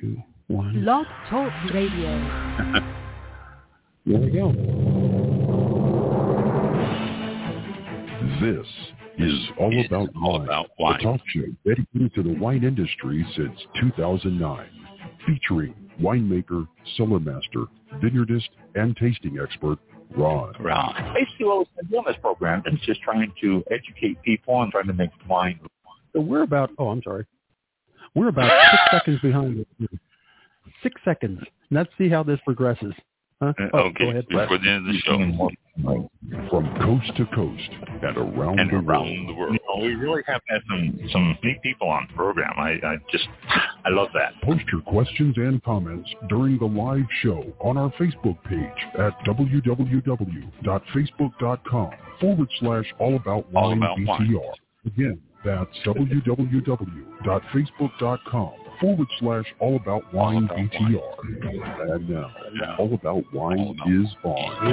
two, one. Blog Talk Radio. There we go. This is All It's About all Wine, about a wine. talk show dedicated to the wine industry since 2009, featuring winemaker, cellar master, vineyardist, and tasting expert Ron. Right. Basically, what we've been doing this program is just trying to educate people and trying to make wine. So we're about, oh, I'm sorry. We're about six seconds behind. it. Six seconds. Let's see how this progresses. Huh? Uh, Oh, okay, Go ahead. before the end of the show. From coast to coast and around and the around world. the world. You know, we really have had some some neat people on the program. I, I just I love that. Post your questions and comments during the live show on our Facebook page at www.facebook.com forward slash all about All wine About Wine. BTR. Again, that's www.facebook.com forward slash all about wine BTR. And now, Yeah. all about wine All About is on.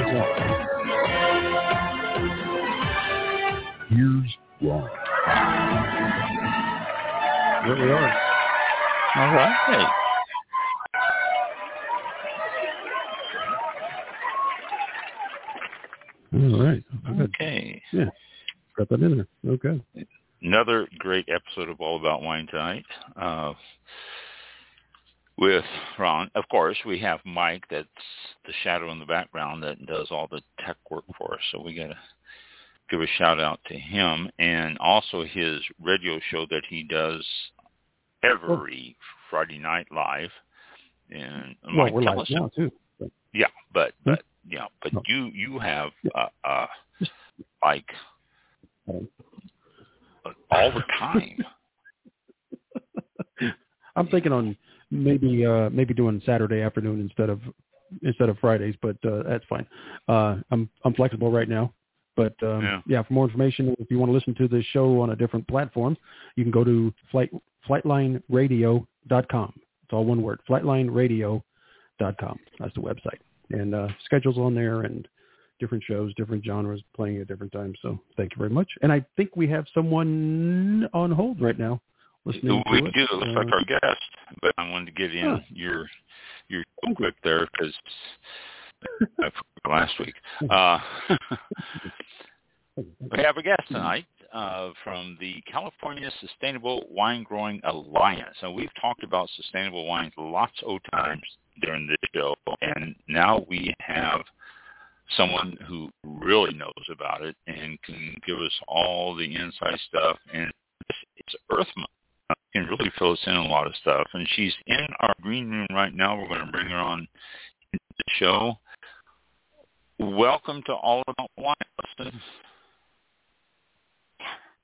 Here's Ron. Here we are. All right. All right. Good. Okay. Got that in there. Okay. Another great episode of All About Wine tonight. Uh, with Ron, of course, we have Mike. That's the shadow in the background that does all the tech work for us. So we got to give a shout out to him, and also his radio show that he does every Friday night live. And Well, Mike, we're tell live us now too. Yeah, but Hmm? but yeah, but No. you you have Yeah. uh, uh like all the time. I'm thinking on maybe uh maybe doing Saturday afternoon instead of instead of Fridays, but uh that's fine. Uh I'm I'm flexible right now. But um Yeah. yeah, for more information if you want to listen to the show on a different platform, you can go to flight flightlineradio.com. It's all one word, flightlineradio.com. That's the website. And uh schedules on there and different shows, different genres playing at different times. So thank you very much. And I think we have someone on hold right now listening we to it. do. It looks like Uh, our guest, but I wanted to get in Huh. your your quick there because I forgot last week. Uh, we have a guest tonight uh, from the California Sustainable Wine Growing Alliance, and we've talked about sustainable wines lots of times during this show, and now we have someone who really knows about it and can give us all the inside stuff. And it's Earth Month can really fill us in a lot of stuff. And she's in our green room right now. We're going to bring her on the show. Welcome to All About Wine. Allison.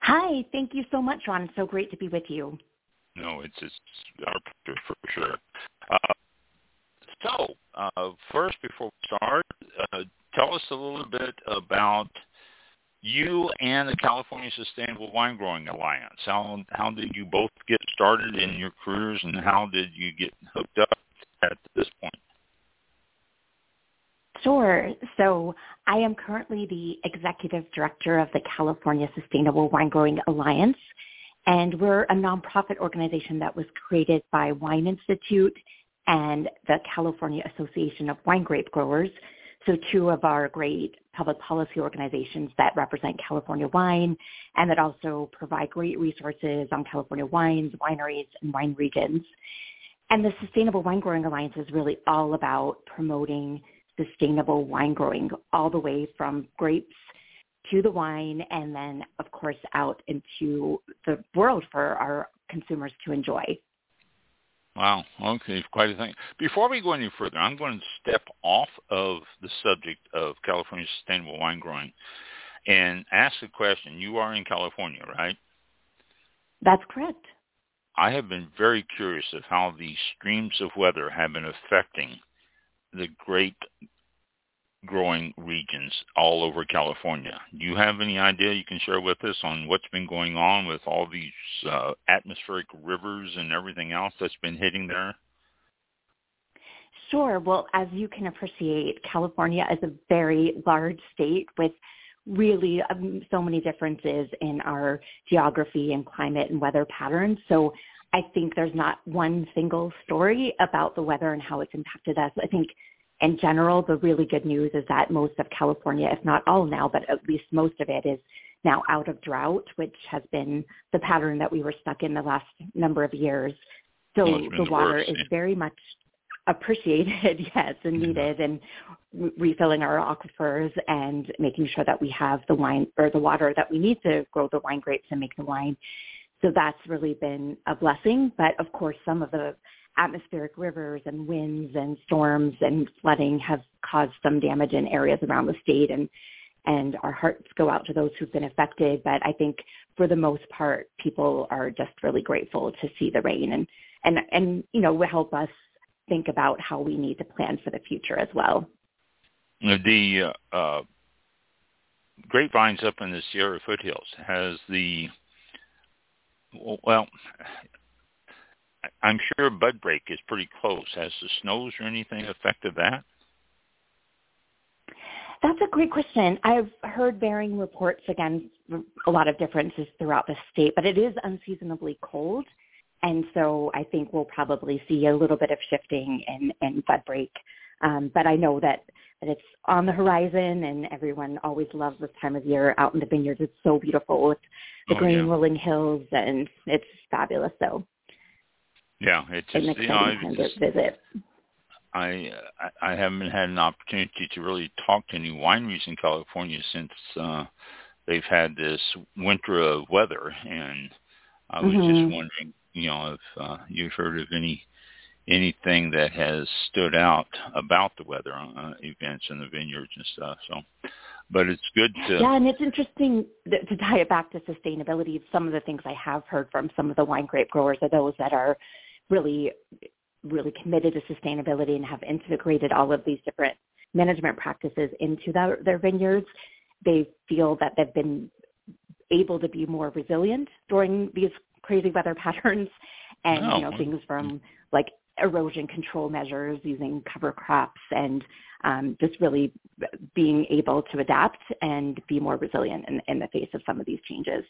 Hi, thank you so much, Ron. It's so great to be with you. No, it's it's our pleasure for sure. Uh, so, uh, first, before we start, uh, tell us a little bit about you and the California Sustainable Wine Growing Alliance. How how did you both get started in your careers, and how did you get hooked up at this point? Sure. So I am currently the executive director of the California Sustainable Wine Growing Alliance, and we're a nonprofit organization that was created by Wine Institute and the California Association of Wine Grape Growers. So two of our great public policy organizations that represent California wine and that also provide great resources on California wines, wineries, and wine regions. And the Sustainable Wine Growing Alliance is really all about promoting sustainable wine growing all the way from grapes to the wine and then of course out into the world for our consumers to enjoy. Wow. Okay, quite a thing. Before we go any further, I'm going to step off of the subject of California sustainable wine growing and ask a question. You are in California, right? That's correct. I have been very curious of how the streams of weather have been affecting the grape growing regions all over California. Do you have any idea you can share with us on what's been going on with all these uh, atmospheric rivers and everything else that's been hitting there? Sure. Well, as you can appreciate, California is a very large state with really um, so many differences in our geography and climate and weather patterns. So I think there's not one single story about the weather and how it's impacted us. I think in general, the really good news is that most of California, if not all now, but at least most of it is now out of drought, which has been the pattern that we were stuck in the last number of years. So Well, the water worst, is yeah. very much appreciated, yes, and needed, and re- refilling our aquifers and making sure that we have the wine or the water that we need to grow the wine grapes and make the wine. So that's really been a blessing. But of course, some of the atmospheric rivers and winds and storms and flooding have caused some damage in areas around the state and and our hearts go out to those who've been affected. But I think for the most part, people are just really grateful to see the rain and, and, and, you know, will help us think about how we need to plan for the future as well. The uh, uh, grapevines up in the Sierra foothills has the well. I'm sure bud break is pretty close. Has the snows or anything affected that? That's a great question. I've heard varying reports again, a lot of differences throughout the state, but it is unseasonably cold. And so I think we'll probably see a little bit of shifting in, in bud break. Um, but I know that, that it's on the horizon and everyone always loves this time of year out in the vineyards. It's so beautiful with the Oh, green yeah. rolling hills and it's fabulous. So Yeah, it's just you know, time it's to visit. I I I haven't had an opportunity to really talk to any wineries in California since uh they've had this winter of weather and I was Mhm. just wondering, you know, if uh you've heard of any anything that has stood out about the weather uh, events in the vineyards and stuff. So but it's good to Yeah, and it's interesting th- to tie it back to sustainability. Some of the things I have heard from some of the wine grape growers are those that are really, really committed to sustainability and have integrated all of these different management practices into their, their vineyards. They feel that they've been able to be more resilient during these crazy weather patterns and Oh, you know things from like erosion control measures using cover crops and um, just really being able to adapt and be more resilient in, in the face of some of these changes.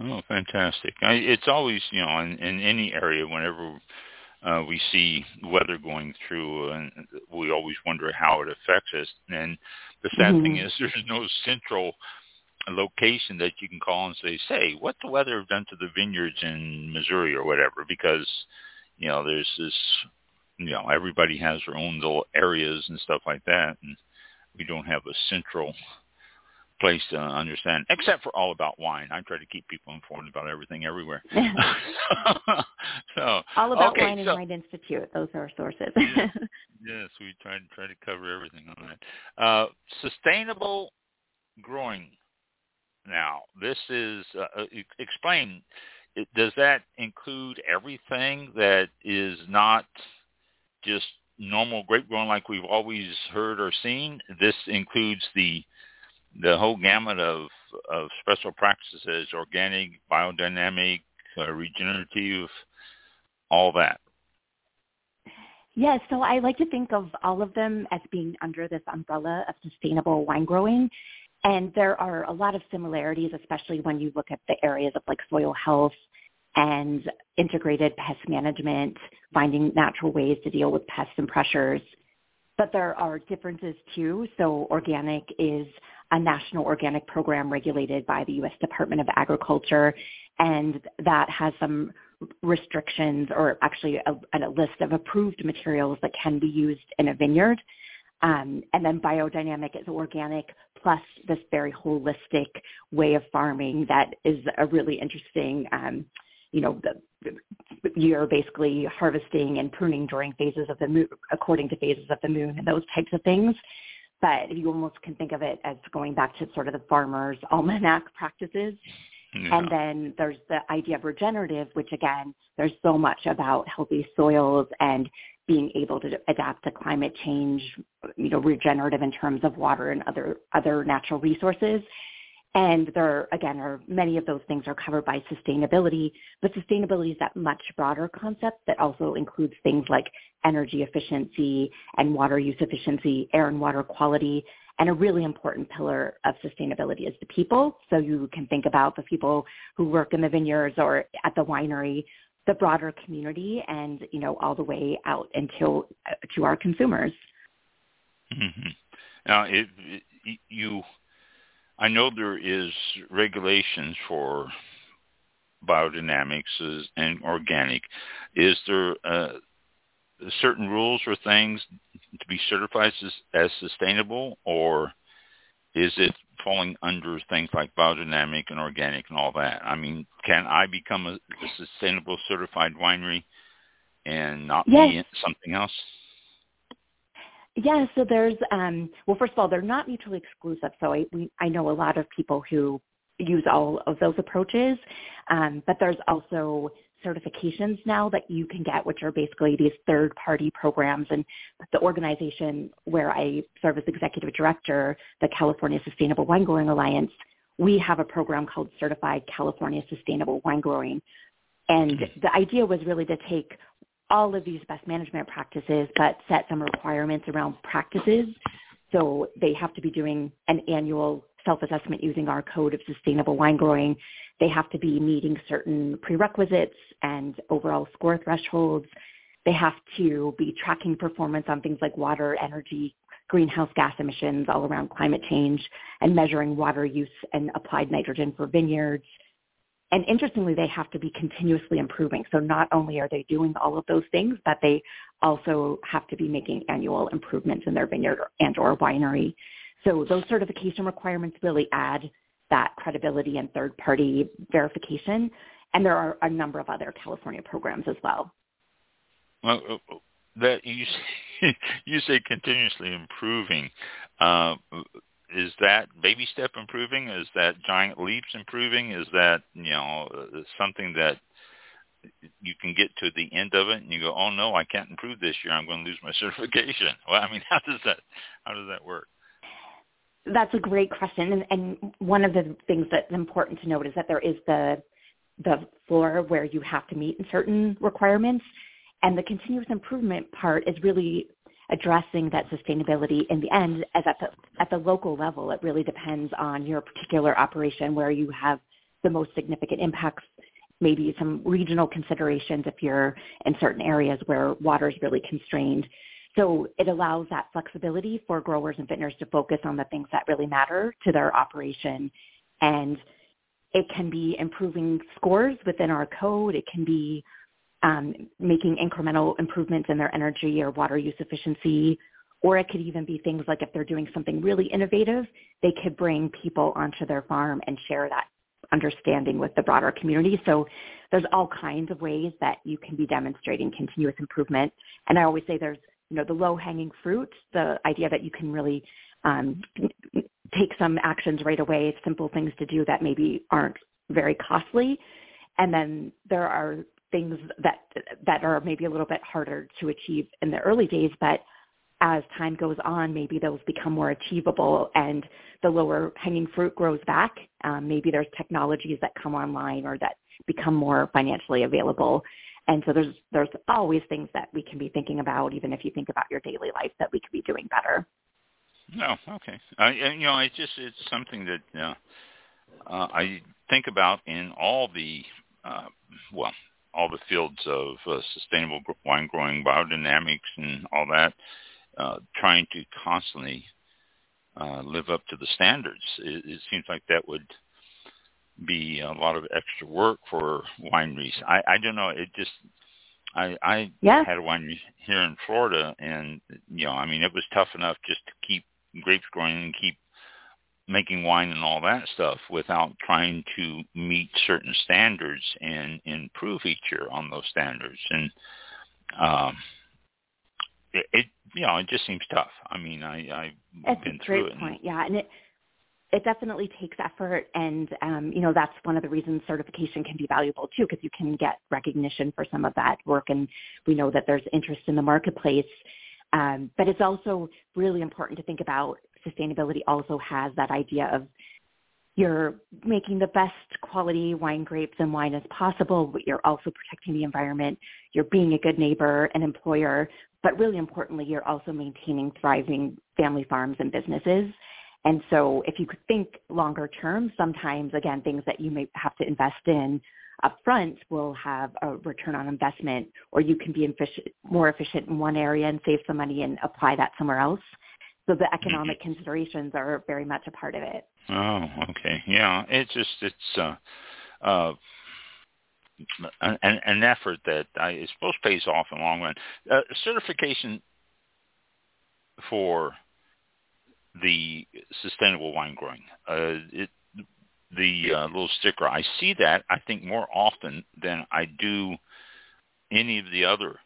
Oh, fantastic! I, it's always, you know, in, in any area, whenever uh, we see weather going through, and we always wonder how it affects us. And the sad thing Mhm. is, there's no central location that you can call and say, "Say, what's the weather have done to the vineyards in Missouri or whatever?" Because you know, there's this, you know, everybody has their own little areas and stuff like that, and we don't have a central place to understand, except for all about wine. I try to keep people informed about everything everywhere. so All about okay, Wine and so, Wine Institute. Those are our sources. Yeah. yes, we try to try to cover everything on that. Uh, sustainable growing. Now, this is uh, uh, explain. Does that include everything that is not just normal grape growing like we've always heard or seen? This includes the the whole gamut of of special practices, organic, biodynamic, uh, regenerative, all that. Yes, so I like to think of all of them as being under this umbrella of sustainable wine growing. And there are a lot of similarities, especially when you look at the areas of like soil health and integrated pest management, finding natural ways to deal with pests and pressures. But there are differences too. So organic is a national organic program regulated by the U.S. Department of Agriculture, and that has some restrictions or actually a, a list of approved materials that can be used in a vineyard. Um, and then biodynamic is organic plus this very holistic way of farming that is a really interesting, um, you know, the, you're basically harvesting and pruning during phases of the moon, according to phases of the moon and those types of things. But you almost can think of it as going back to sort of the farmer's almanac practices. Yeah. And then there's the idea of regenerative, which again, there's so much about healthy soils and being able to adapt to climate change, you know, regenerative in terms of water and other other natural resources. And there, again, are many of those things are covered by sustainability, but sustainability is that much broader concept that also includes things like energy efficiency and water use efficiency, air and water quality, and a really important pillar of sustainability is the people. So you can think about the people who work in the vineyards or at the winery the broader community and you know all the way out until uh, to our consumers. Mm-hmm. Now, it, it, you, I know there is regulations for biodynamics and organic. Is there uh, certain rules or things to be certified as, as sustainable, or is it falling under things like biodynamic and organic and all that? I mean, can I become a, a sustainable certified winery and not yes. be something else? Yeah, so there's um well first of all they're not mutually exclusive. So I we I know a lot of people who use all of those approaches. Um, but there's also certifications now that you can get, which are basically these third-party programs. And the organization where I serve as executive director, the California Sustainable Wine Growing Alliance, we have a program called Certified California Sustainable Wine Growing. And the idea was really to take all of these best management practices, but set some requirements around practices. So they have to be doing an annual self-assessment using our code of sustainable wine growing. They have to be meeting certain prerequisites and overall score thresholds. They have to be tracking performance on things like water, energy, greenhouse gas emissions all around climate change and measuring water use and applied nitrogen for vineyards. And interestingly, they have to be continuously improving. So not only are they doing all of those things, but they also have to be making annual improvements in their vineyard and or winery. So those certification requirements really add that credibility and third-party verification. And there are a number of other California programs as well. Well, uh, that you say, you say continuously improving. Uh, is that baby step improving? Is that giant leaps improving? Is that you know uh, something that you can get to the end of it and you go, oh no, I can't improve this year. I'm going to lose my certification. Well, I mean, how does that how does that work? That's a great question, and, and one of the things that's important to note is that there is the the floor where you have to meet certain requirements, and the continuous improvement part is really addressing that sustainability in the end as at the at the local level it really depends on your particular operation where you have the most significant impacts maybe some regional considerations if you're in certain areas where water is really constrained so it allows that flexibility for growers and vintners to focus on the things that really matter to their operation. And it can be improving scores within our code. It can be um, making incremental improvements in their energy or water use efficiency. Or it could even be things like if they're doing something really innovative, they could bring people onto their farm and share that understanding with the broader community. So there's all kinds of ways that you can be demonstrating continuous improvement. And I always say there's you know, the low-hanging fruit, the idea that you can really um, take some actions right away, simple things to do that maybe aren't very costly. And then there are things that that are maybe a little bit harder to achieve in the early days, but as time goes on, maybe those become more achievable and the lower hanging fruit grows back. Um, maybe there's technologies that come online or that become more financially available. And so there's there's always things that we can be thinking about, even if you think about your daily life, that we could be doing better. No, oh, okay. I, you know, it's just it's something that uh, uh, I think about in all the uh, well, all the fields of uh, sustainable wine growing, biodynamics, and all that. Uh, trying to constantly uh, live up to the standards. It, it seems like that would be a lot of extra work for wineries. I, I don't know. It just I I yeah. had a winery here in Florida, and you know, I mean, it was tough enough just to keep grapes growing and keep making wine and all that stuff without trying to meet certain standards and improve each year on those standards. And um, it, it you know, it just seems tough. I mean, I I've That's been a through great it. point. Yeah, and it it definitely takes effort and um, you know that's one of the reasons certification can be valuable too because you can get recognition for some of that work and we know that there's interest in the marketplace um, but it's also really important to think about sustainability also has that idea of you're making the best quality wine grapes and wine as possible, but you're also protecting the environment. You're being a good neighbor and employer, but really importantly, you're also maintaining thriving family farms and businesses. And so if you could think longer term, sometimes, again, things that you may have to invest in upfront will have a return on investment, or you can be more efficient in one area and save some money and apply that somewhere else. So the economic mm-hmm. considerations are very much a part of it. Oh, okay, yeah. It's just it's uh, uh, an, an effort that I suppose pays off in the long run. Uh, certification for the sustainable wine growing. Uh, it, the uh, little sticker, I see that I think more often than I do any of the other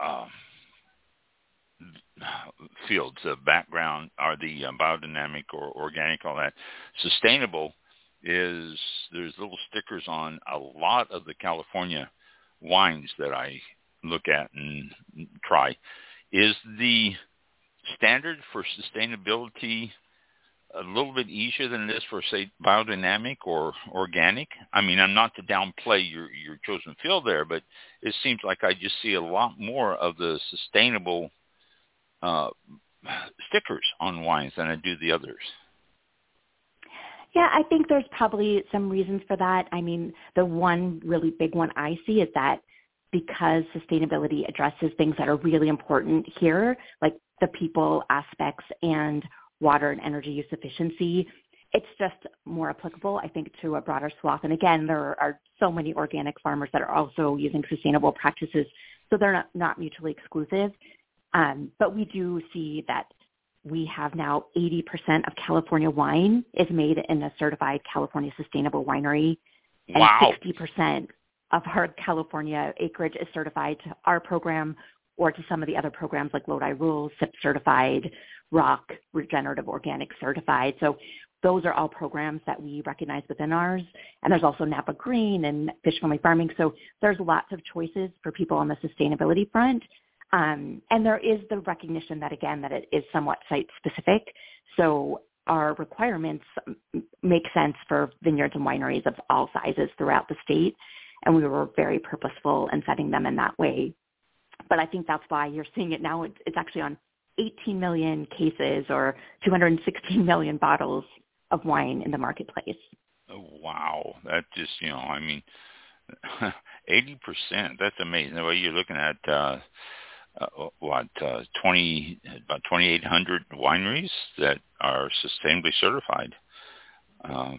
uh, fields. The background are the uh, biodynamic or organic, all that. Sustainable is there's little stickers on a lot of the California wines that I look at and try. Is the standard for sustainability a little bit easier than it is for say biodynamic or organic? I mean, I'm not to downplay your your chosen field there, but it seems like I just see a lot more of the sustainable uh, stickers on wines than I do the others. Yeah, I think there's probably some reasons for that. I mean, the one really big one I see is that because sustainability addresses things that are really important here, like the people aspects and water and energy use efficiency, it's just more applicable, I think, to a broader swath. And again, there are so many organic farmers that are also using sustainable practices, so they're not, not mutually exclusive. Um, but we do see that we have now 80% of California wine is made in a certified California sustainable winery. Wow. And 60% of our California acreage is certified to our program or to some of the other programs like Lodi Rules, SIP certified, ROC, Regenerative Organic certified. So those are all programs that we recognize within ours. And there's also Napa Green and Fish Friendly Farming. So there's lots of choices for people on the sustainability front. Um, and there is the recognition that, again, that it is somewhat site-specific. So our requirements make sense for vineyards and wineries of all sizes throughout the state. And we were very purposeful in setting them in that way. But I think that's why you're seeing it now. It's actually on 18 million cases or 216 million bottles of wine in the marketplace. Oh, wow. That just, you know, I mean, 80%, that's amazing. The way you're looking at, uh, uh, what uh, 20 about 2,800 wineries that are sustainably certified. Um,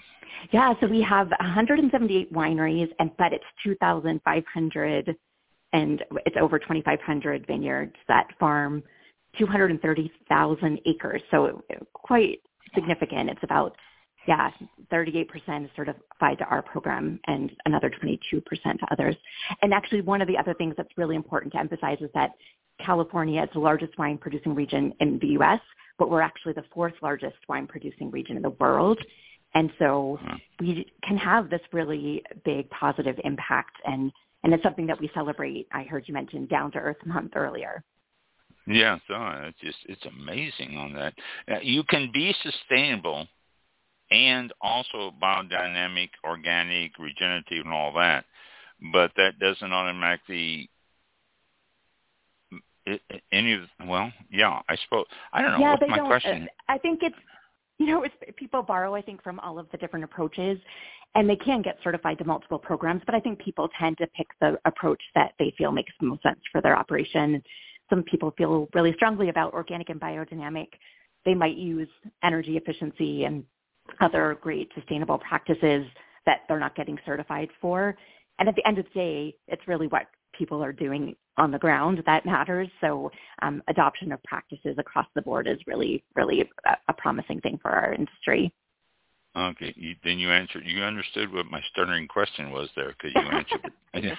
yeah, so we have 178 wineries, and but it's 2,500, and it's over 2,500 vineyards that farm 230,000 acres. So quite significant. It's about yeah, 38% is certified to our program and another 22% to others. And actually one of the other things that's really important to emphasize is that California is the largest wine producing region in the U.S., but we're actually the fourth largest wine producing region in the world. And so hmm. we can have this really big positive impact and, and it's something that we celebrate. I heard you mention Down to Earth Month earlier. Yeah, so it's just it's amazing on that. You can be sustainable and also biodynamic, organic, regenerative, and all that, but that doesn't automatically any of well yeah i suppose i don't know yeah, what's they my don't, question? uh, i think it's you know it's people borrow i think from all of the different approaches and they can get certified to multiple programs but i think people tend to pick the approach that they feel makes the most sense for their operation. Some people feel really strongly about organic and biodynamic. They might use energy efficiency and other great sustainable practices that they're not getting certified for. And at the end of the day, it's really what people are doing on the ground that matters. So um, adoption of practices across the board is really, really a, promising thing for our industry. Okay, you, then you answered. You understood what my stuttering question was there because you answered it.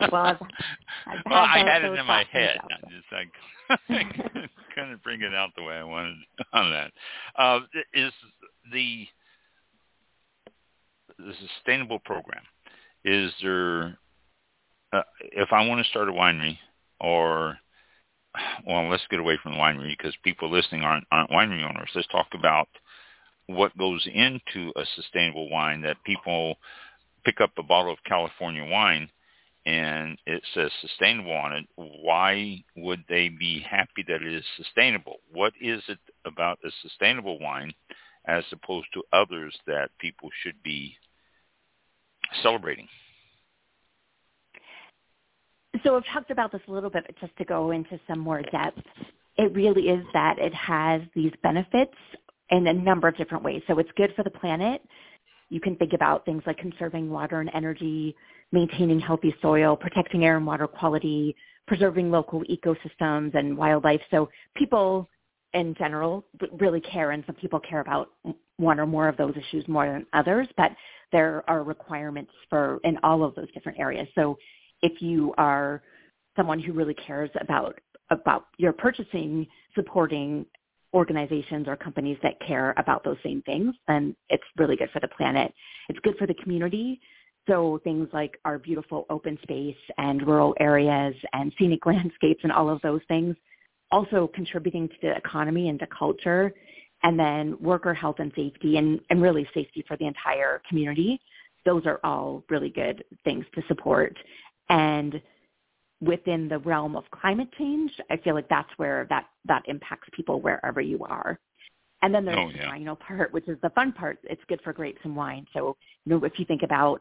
well, I've, I've well I had it in my head. I just I couldn't bring it out the way I wanted on that. Uh, is the the sustainable program? Is there uh, if I want to start a winery or well, let's get away from the winery because people listening aren't, aren't winery owners. Let's talk about what goes into a sustainable wine that people pick up a bottle of California wine and it says sustainable on it. Why would they be happy that it is sustainable? What is it about a sustainable wine as opposed to others that people should be celebrating? So I've talked about this a little bit, but just to go into some more depth, it really is that it has these benefits in a number of different ways. So it's good for the planet. You can think about things like conserving water and energy, maintaining healthy soil, protecting air and water quality, preserving local ecosystems and wildlife. So people in general really care and some people care about one or more of those issues more than others, but there are requirements for in all of those different areas. So if you are someone who really cares about about your purchasing supporting organizations or companies that care about those same things, then it's really good for the planet. It's good for the community. So things like our beautiful open space and rural areas and scenic landscapes and all of those things also contributing to the economy and to culture and then worker health and safety and, and really safety for the entire community. Those are all really good things to support. And within the realm of climate change, I feel like that's where that, that impacts people wherever you are. And then there's oh, yeah. the final part, which is the fun part. It's good for grapes and wine. So, you know, if you think about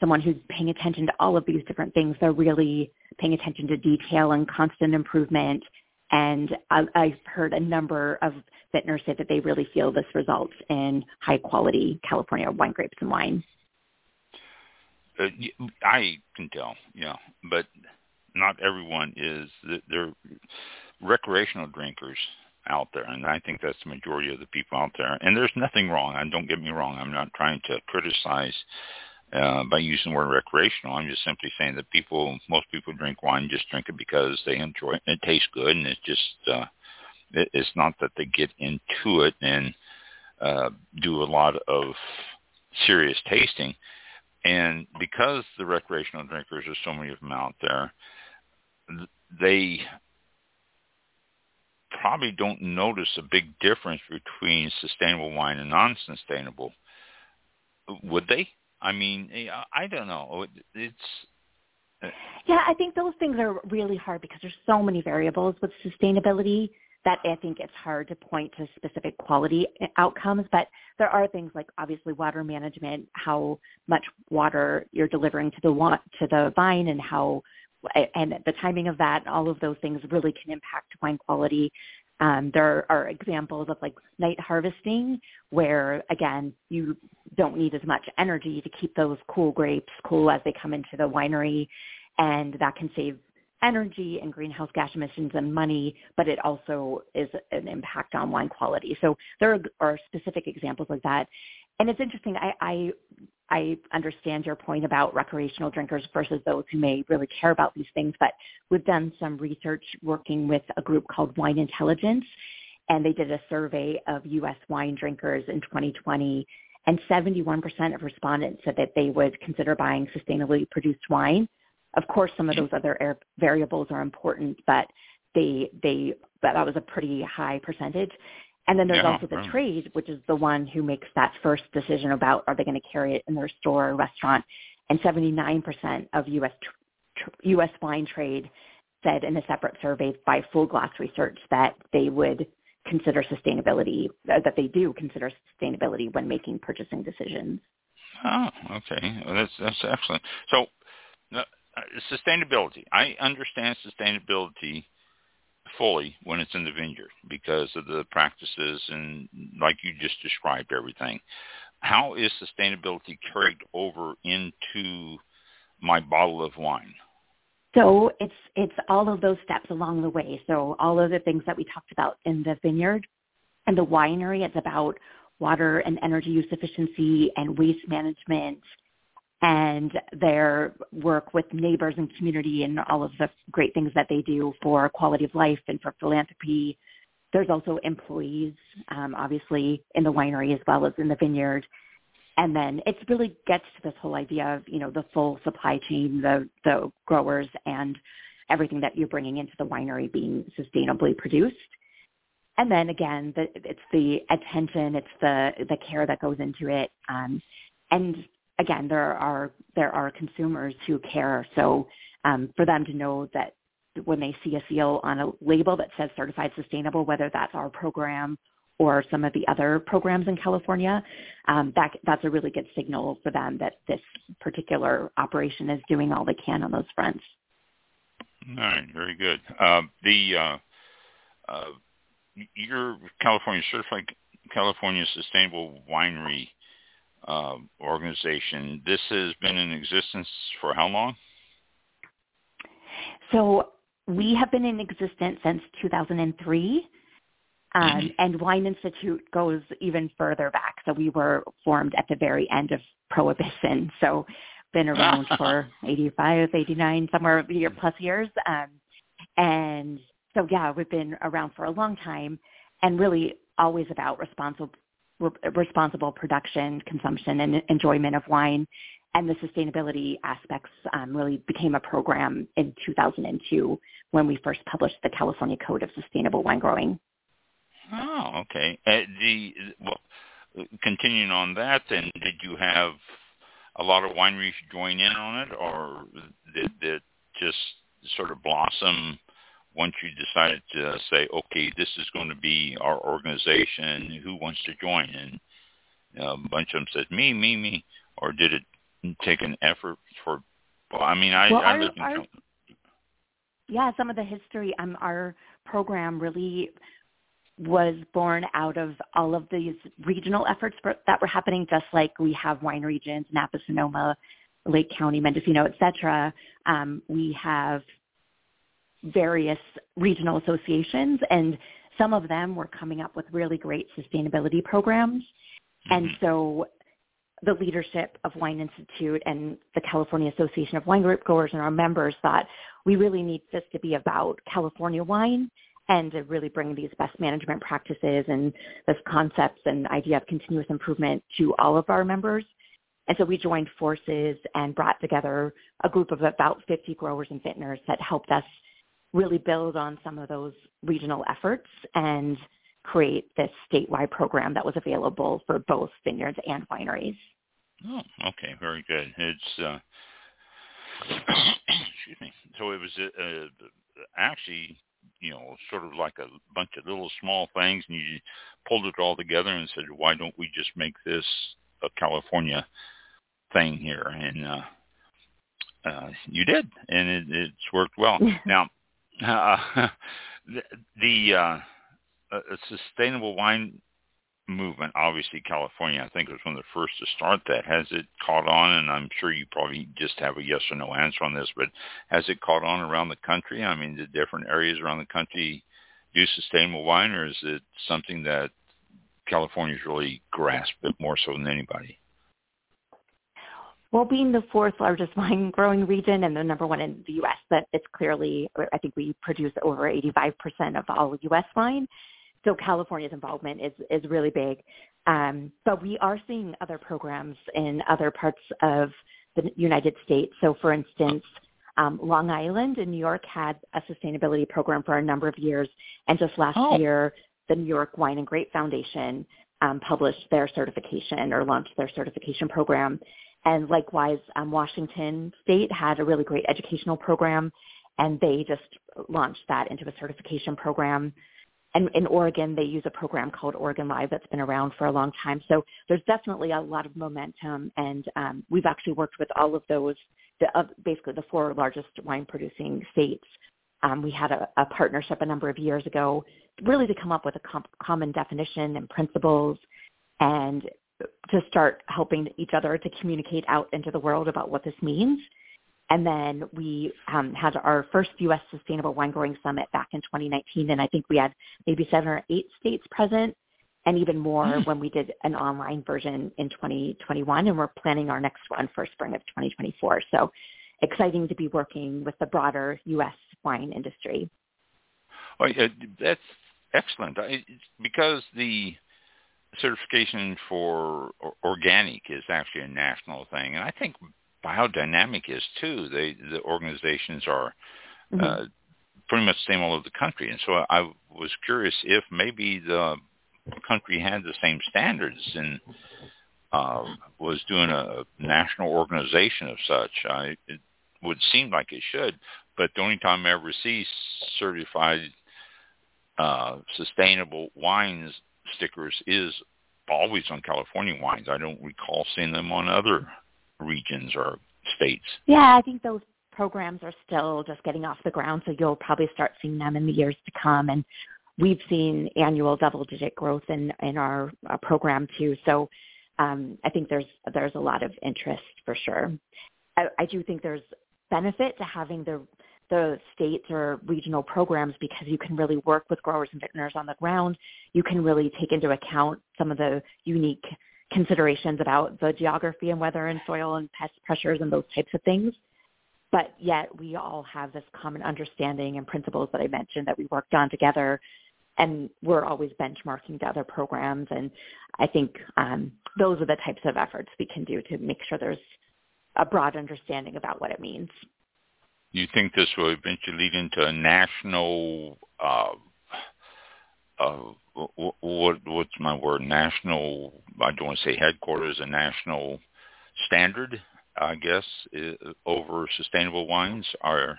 someone who's paying attention to all of these different things, they're really paying attention to detail and constant improvement. And I, I've heard a number of vintners say that they really feel this results in high quality California wine grapes and wine. Uh, I can tell, yeah, but not everyone is. They're recreational drinkers out there, and I think that's the majority of the people out there. And there's nothing wrong. And don't get me wrong. I'm not trying to criticize uh, by using the word recreational. I'm just simply saying that people, most people drink wine just drink it because they enjoy it and it tastes good, and it's just uh, it, it's not that they get into it and uh, do a lot of serious tasting. And because the recreational drinkers, there's so many of them out there, they probably don't notice a big difference between sustainable wine and non-sustainable. Would they? I mean, eh, I don't know. It's uh, yeah, I think those things are really hard because there's so many variables with sustainability that I think it's hard to point to specific quality outcomes, but there are things like obviously water management, how much water you're delivering to the to the vine, and how and the timing of that. All of those things really can impact wine quality. Um, there are examples of like night harvesting where again you don't need as much energy to keep those cool grapes cool as they come into the winery and that can save energy and greenhouse gas emissions and money, but it also is an impact on wine quality. So there are specific examples like that. And it's interesting, I, I I understand your point about recreational drinkers versus those who may really care about these things, but we've done some research working with a group called Wine Intelligence, and they did a survey of U.S. wine drinkers in 2020, and 71% of respondents said that they would consider buying sustainably produced wine. Of course, some of those other variables are important, but they they but that was a pretty high percentage. And then there's yeah, also the right. trade, which is the one who makes that first decision about are they going to carry it in their store or restaurant. And 79% of U.S. Tr- U.S. wine trade said in a separate survey by Full Glass Research that they would consider sustainability, uh, that they do consider sustainability when making purchasing decisions. Oh, okay. Well, that's that's excellent. So, uh, Uh, sustainability. I understand sustainability fully when it's in the vineyard because of the practices and like you just described everything. How is sustainability carried over into my bottle of wine? So it's it's all of those steps along the way. So all of the things that we talked about in the vineyard and the winery, it's about water and energy use efficiency and waste management and their work with neighbors and community and all of the great things that they do for quality of life and for philanthropy. There's also employees, um, obviously, in the winery as well as in the vineyard. And then it really gets to this whole idea of, you know, the full supply chain, the, the growers and everything that you're bringing into the winery being sustainably produced. And then again, the, it's the attention, it's the, the care that goes into it. Um, and again, there are there are consumers who care. So um, for them to know that when they see a seal on a label that says certified sustainable, whether that's our program or some of the other programs in California, um, that that's a really good signal for them that this particular operation is doing all they can on those fronts. All right, very good. Uh, the uh, uh, your California certified California Sustainable Winery uh, organization. This has been in existence for how long? So we have been in existence since 2003. Um, mm-hmm. and Wine Institute goes even further back. So we were formed at the very end of Prohibition. So been around for 85, 89, somewhere year plus years. Um, and so yeah, we've been around for a long time and really always about responsible responsible production, consumption, and enjoyment of wine. And the sustainability aspects um, really became a program in 2002 when we first published the California Code of Sustainable Wine Growing. Oh, okay. Uh, the well, continuing on that, then, did you have a lot of wineries join in on it, or did it just sort of blossom once you decided to say, okay, this is going to be our organization, who wants to join? And a bunch of them said, me, me, me. Or did it take an effort for, well, I mean, I, well, I in our, yeah, some of the history, um, our program really was born out of all of these regional efforts for, that were happening, just like we have wine regions, Napa, Sonoma, Lake County, Mendocino, et cetera. Um, we have various regional associations, and some of them were coming up with really great sustainability programs. Mm-hmm. And so the leadership of Wine Institute and the California Association of Wine Grape Growers and our members thought we really need this to be about California wine and to really bring these best management practices and this concepts and idea of continuous improvement to all of our members. And so we joined forces and brought together a group of about 50 growers and vintners that helped us really build on some of those regional efforts and create this statewide program that was available for both vineyards and wineries. Oh, okay, very good. It's uh, excuse me. So it was uh, actually, you know, sort of like a bunch of little small things, and you pulled it all together and said, "Why don't we just make this a California thing here?" And uh, uh, you did, and it, it's worked well. now, uh, the, the uh, uh, sustainable wine movement, obviously California, I think was one of the first to start that. Has it caught on? And I'm sure you probably just have a yes or no answer on this, but has it caught on around the country? I mean, the different areas around the country do sustainable wine, or is it something that California's really grasped it more so than anybody? Well, being the fourth largest wine growing region and the number one in the U.S., that it's clearly, I think we produce over 85% of all U.S. wine. So California's involvement is, is really big. Um, but we are seeing other programs in other parts of the United States. So for instance, um, Long Island in New York had a sustainability program for a number of years. And just last oh. year, the New York Wine and Grape Foundation um, published their certification or launched their certification program. And likewise, um, Washington State had a really great educational program, and they just launched that into a certification program. And in Oregon, they use a program called Oregon Live that's been around for a long time. So there's definitely a lot of momentum, and um, we've actually worked with all of those, the, uh, basically the four largest wine-producing states. Um, we had a, a, partnership a number of years ago, really to come up with a comp- common definition and principles, and to start helping each other to communicate out into the world about what this means. And then we um, had our first U.S. Sustainable Wine Growing Summit back in 2019, and I think we had maybe seven or eight states present, and even more mm. when we did an online version in 2021, and we're planning our next one for spring of 2024. So exciting to be working with the broader U.S. wine industry. Well, that's excellent because the certification for organic is actually a national thing, and I think biodynamic is too. They the organizations are mm-hmm. uh, pretty much the same all over the country, and so I was curious if maybe the country had the same standards and uh, was doing a national organization of such. I, it would seem like it should, but the only time I ever see certified uh, sustainable wines stickers is always on California wines. I don't recall seeing them on other regions or states. Yeah, I think those programs are still just getting off the ground, so you'll probably start seeing them in the years to come. And we've seen annual double-digit growth in in our uh, program too. So um, I think there's there's a lot of interest for sure. I, I do think there's benefit to having the the states or regional programs because you can really work with growers and vintners on the ground. You can really take into account some of the unique considerations about the geography and weather and soil and pest pressures and those types of things. But yet we all have this common understanding and principles that I mentioned that we worked on together and we're always benchmarking to other programs. And I think um, those are the types of efforts we can do to make sure there's a broad understanding about what it means. You think this will eventually lead into a national, uh, uh, what what's my word? National. I don't want to say headquarters. A national standard, I guess, over sustainable wines. Are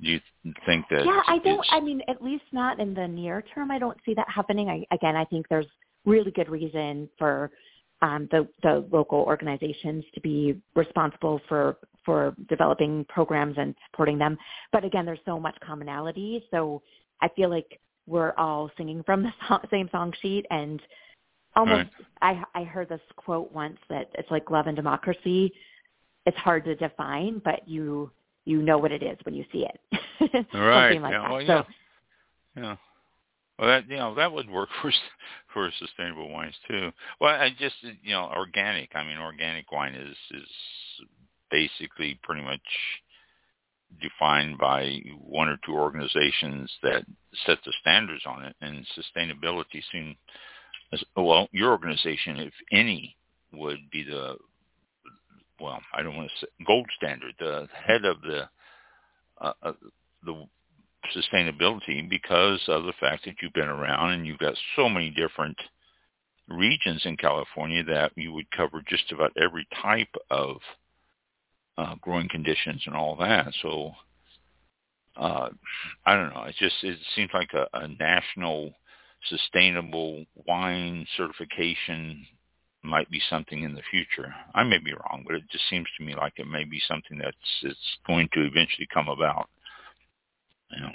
do you think that? Yeah, I don't. I mean, at least not in the near term. I don't see that happening. I, again, I think there's really good reason for um, the the local organizations to be responsible for for developing programs and supporting them. But again, there's so much commonality. So I feel like we're all singing from the song, same song sheet and almost right. I I heard this quote once that it's like love and democracy. It's hard to define, but you you know what it is when you see it. right. Something like yeah. that. Well, so, yeah. Well, that you know that would work for for sustainable wines too. Well, I just you know organic. I mean, organic wine is is basically pretty much defined by one or two organizations that set the standards on it, and sustainability seems well. Your organization, if any, would be the well, I don't want to say gold standard, the head of the uh, uh, the sustainability because of the fact that you've been around and you've got so many different regions in California that you would cover just about every type of uh, growing conditions and all that. So uh, I don't know. It just it seems like a, a national sustainable wine certification might be something in the future. I may be wrong, but it just seems to me like it may be something that's it's going to eventually come about. Know.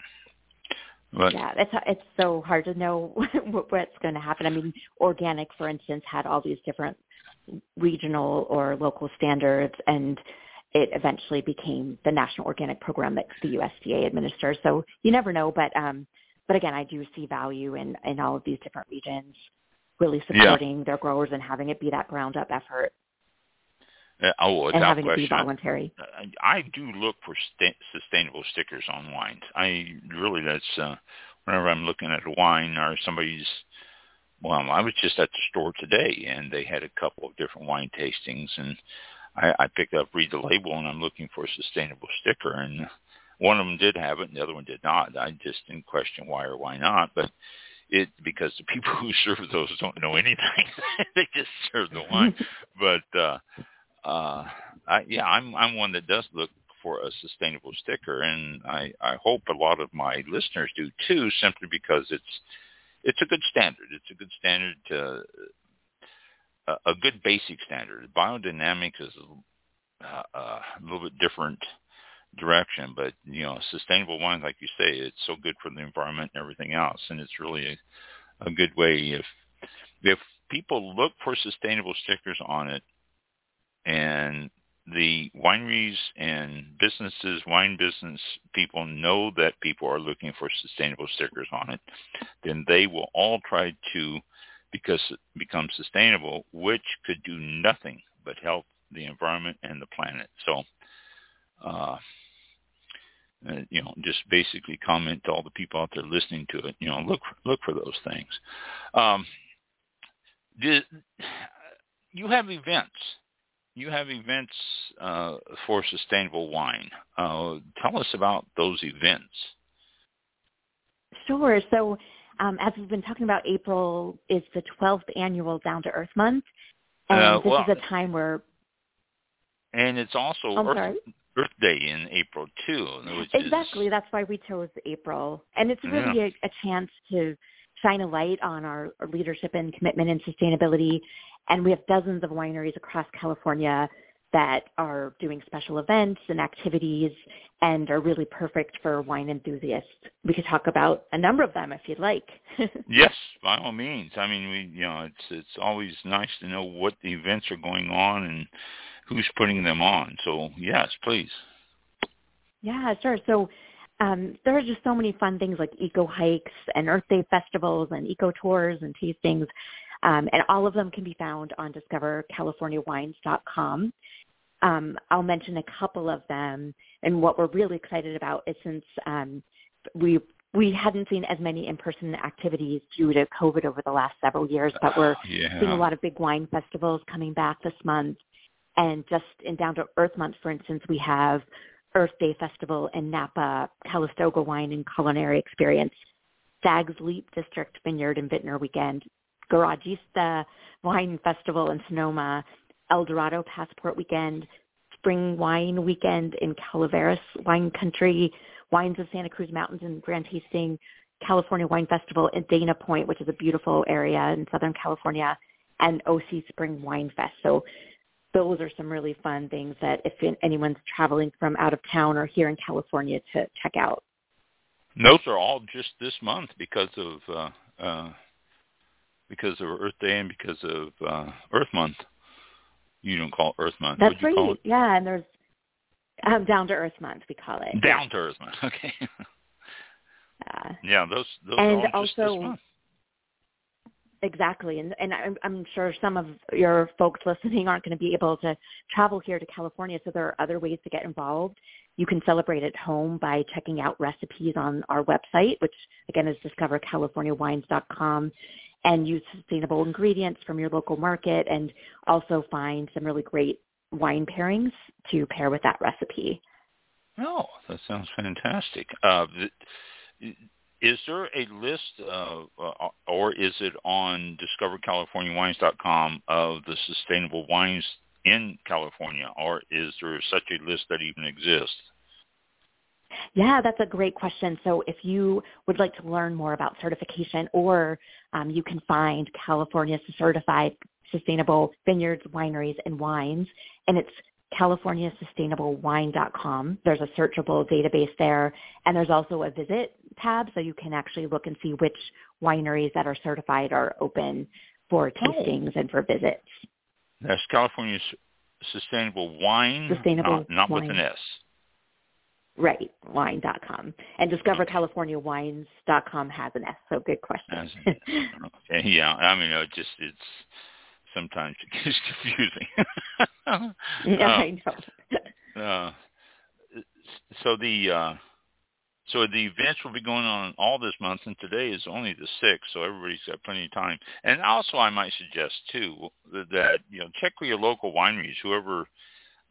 But, yeah, it's it's so hard to know what's going to happen. I mean, organic, for instance, had all these different regional or local standards, and it eventually became the national organic program that the USDA administers. So you never know, but um, but again, I do see value in in all of these different regions really supporting yeah. their growers and having it be that ground up effort. Uh, oh, and having question. it be voluntary. I, I do look for st- sustainable stickers on wines. I really that's uh, whenever I'm looking at a wine or somebody's. Well, I was just at the store today, and they had a couple of different wine tastings, and I, I picked up, read the label, and I'm looking for a sustainable sticker, and one of them did have it, and the other one did not. I just didn't question why or why not, but it because the people who serve those don't know anything. they just serve the wine. but uh uh I yeah, I'm I'm one that does look for a sustainable sticker and I I hope a lot of my listeners do too simply because it's it's a good standard. It's a good standard to a, good basic standard. Biodynamics is uh, a little bit different direction. But you know, sustainable wine, like you say, it's so good for the environment and everything else, and it's really a, a good way if if people look for sustainable stickers on it, and the wineries and businesses, wine business people know that people are looking for sustainable stickers on it, then they will all try to because become sustainable, which could do nothing but help the environment and the planet. So uh, uh, you know, just basically comment to all the people out there listening to it. You know, look look for those things. Um, did, you have events. You have events uh, for sustainable wine. Uh, tell us about those events. Sure. So, um, as we've been talking about, April is the 12th annual Down to Earth Month, and uh, this well, is a time where. And it's also I'm Earth, sorry? Earth Day in April too. exactly. Is, That's why we chose April, and it's really yeah. a, a chance to shine a light on our, our leadership and commitment and sustainability. And we have dozens of wineries across California that are doing special events and activities and are really perfect for wine enthusiasts. We could talk about a number of them if you'd like. yes, by all means. I mean, we you know, it's it's always nice to know what the events are going on and who's putting them on. So, yes, please. Yeah, sure. So, um, there are just so many fun things like eco hikes and Earth Day festivals and eco tours and tastings. Um, and all of them can be found on discovercaliforniawines.com. Um, I'll mention a couple of them. And what we're really excited about is since um, we we hadn't seen as many in-person activities due to COVID over the last several years, but we're yeah. seeing a lot of big wine festivals coming back this month. And just in Down to Earth Month, for instance, we have Earth Day Festival in Napa, Calistoga Wine and Culinary Experience, Stag's Leap District Vineyard and Vintner Weekend, Garagista Wine Festival in Sonoma, El Dorado Passport Weekend, Spring Wine Weekend in Calaveras Wine Country, Wines of Santa Cruz Mountains and Grand Tasting, California Wine Festival in Dana Point, which is a beautiful area in Southern California, and OC Spring Wine Fest. So those are some really fun things that if anyone's traveling from out of town or here in California to check out. Those are all just this month because of uh, uh, because of Earth Day and because of uh, Earth Month. You don't call it Earth Month. That's right. Yeah, and there's um, Down to Earth Month. We call it Down to Earth Month. Okay. Uh, yeah, those those and are all just also, this month. Exactly, and and I'm, I'm sure some of your folks listening aren't going to be able to travel here to California, so there are other ways to get involved. You can celebrate at home by checking out recipes on our website, which again is discovercaliforniawines.com, and use sustainable ingredients from your local market, and also find some really great wine pairings to pair with that recipe. Oh, that sounds fantastic. Uh, is there a list, uh, uh, or is it on discovercaliforniawines.com of the sustainable wines in California, or is there such a list that even exists? Yeah, that's a great question. So if you would like to learn more about certification, or um, you can find California's certified sustainable vineyards, wineries, and wines, and it's californiasustainablewine.com. There's a searchable database there, and there's also a visit tab, so you can actually look and see which wineries that are certified are open for Oh. tastings and for visits. That's California's Sustainable Wine, Sustainable not, not with an S. Right, wine.com. And discovercaliforniawines.com has an S, so good question. Okay, yeah, I mean, it just it's sometimes it gets confusing. yeah, Uh, I know. uh, so the uh, so the events will be going on all this month, and today is only the sixth, so everybody's got plenty of time. And also, I might suggest too that, that you know check with your local wineries, whoever,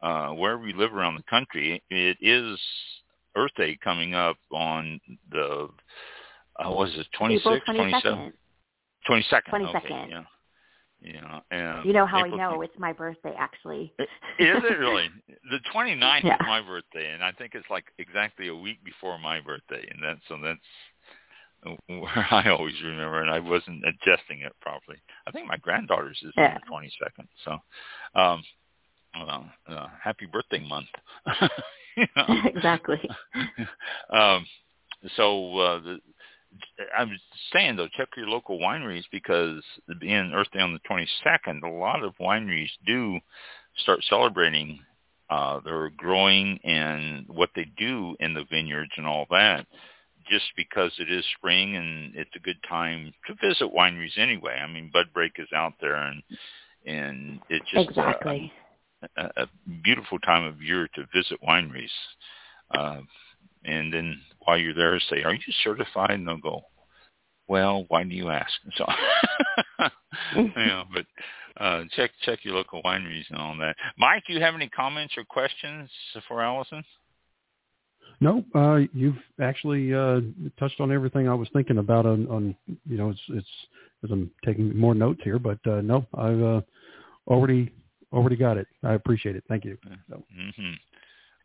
uh, wherever you live around the country. It is Earth Day coming up on the uh, what is it twenty April sixth, twenty seventh, 22nd. twenty second, 22nd. Okay, yeah, yeah. And You know how April I know? It's my birthday, actually. is it really? The 29th Yeah. is my birthday, and I think it's like exactly a week before my birthday, and that's so that's where I always remember, and I wasn't adjusting it properly. I think my granddaughter's is Yeah. on the 22nd, so um, well, uh, happy birthday month. You know? exactly. um, so uh, the, I'm saying though, check your local wineries because being Earth Day on the 22nd, a lot of wineries do start celebrating uh, their growing and what they do in the vineyards and all that. Just because it is spring and it's a good time to visit wineries anyway. I mean, Bud Break is out there and and it's just uh, exactly. A, beautiful time of year to visit wineries. Uh, and then while you're there, say, "Are you certified?" And they'll go, "Well, why do you ask?" And so, know, but uh, check check your local wineries and all that. Mike, do you have any comments or questions for Allison? No, uh, you've actually uh, touched on everything I was thinking about. On, on you know, it's it's as I'm taking more notes here, but uh, no, I've uh, already already got it. I appreciate it. Thank you. So, hmm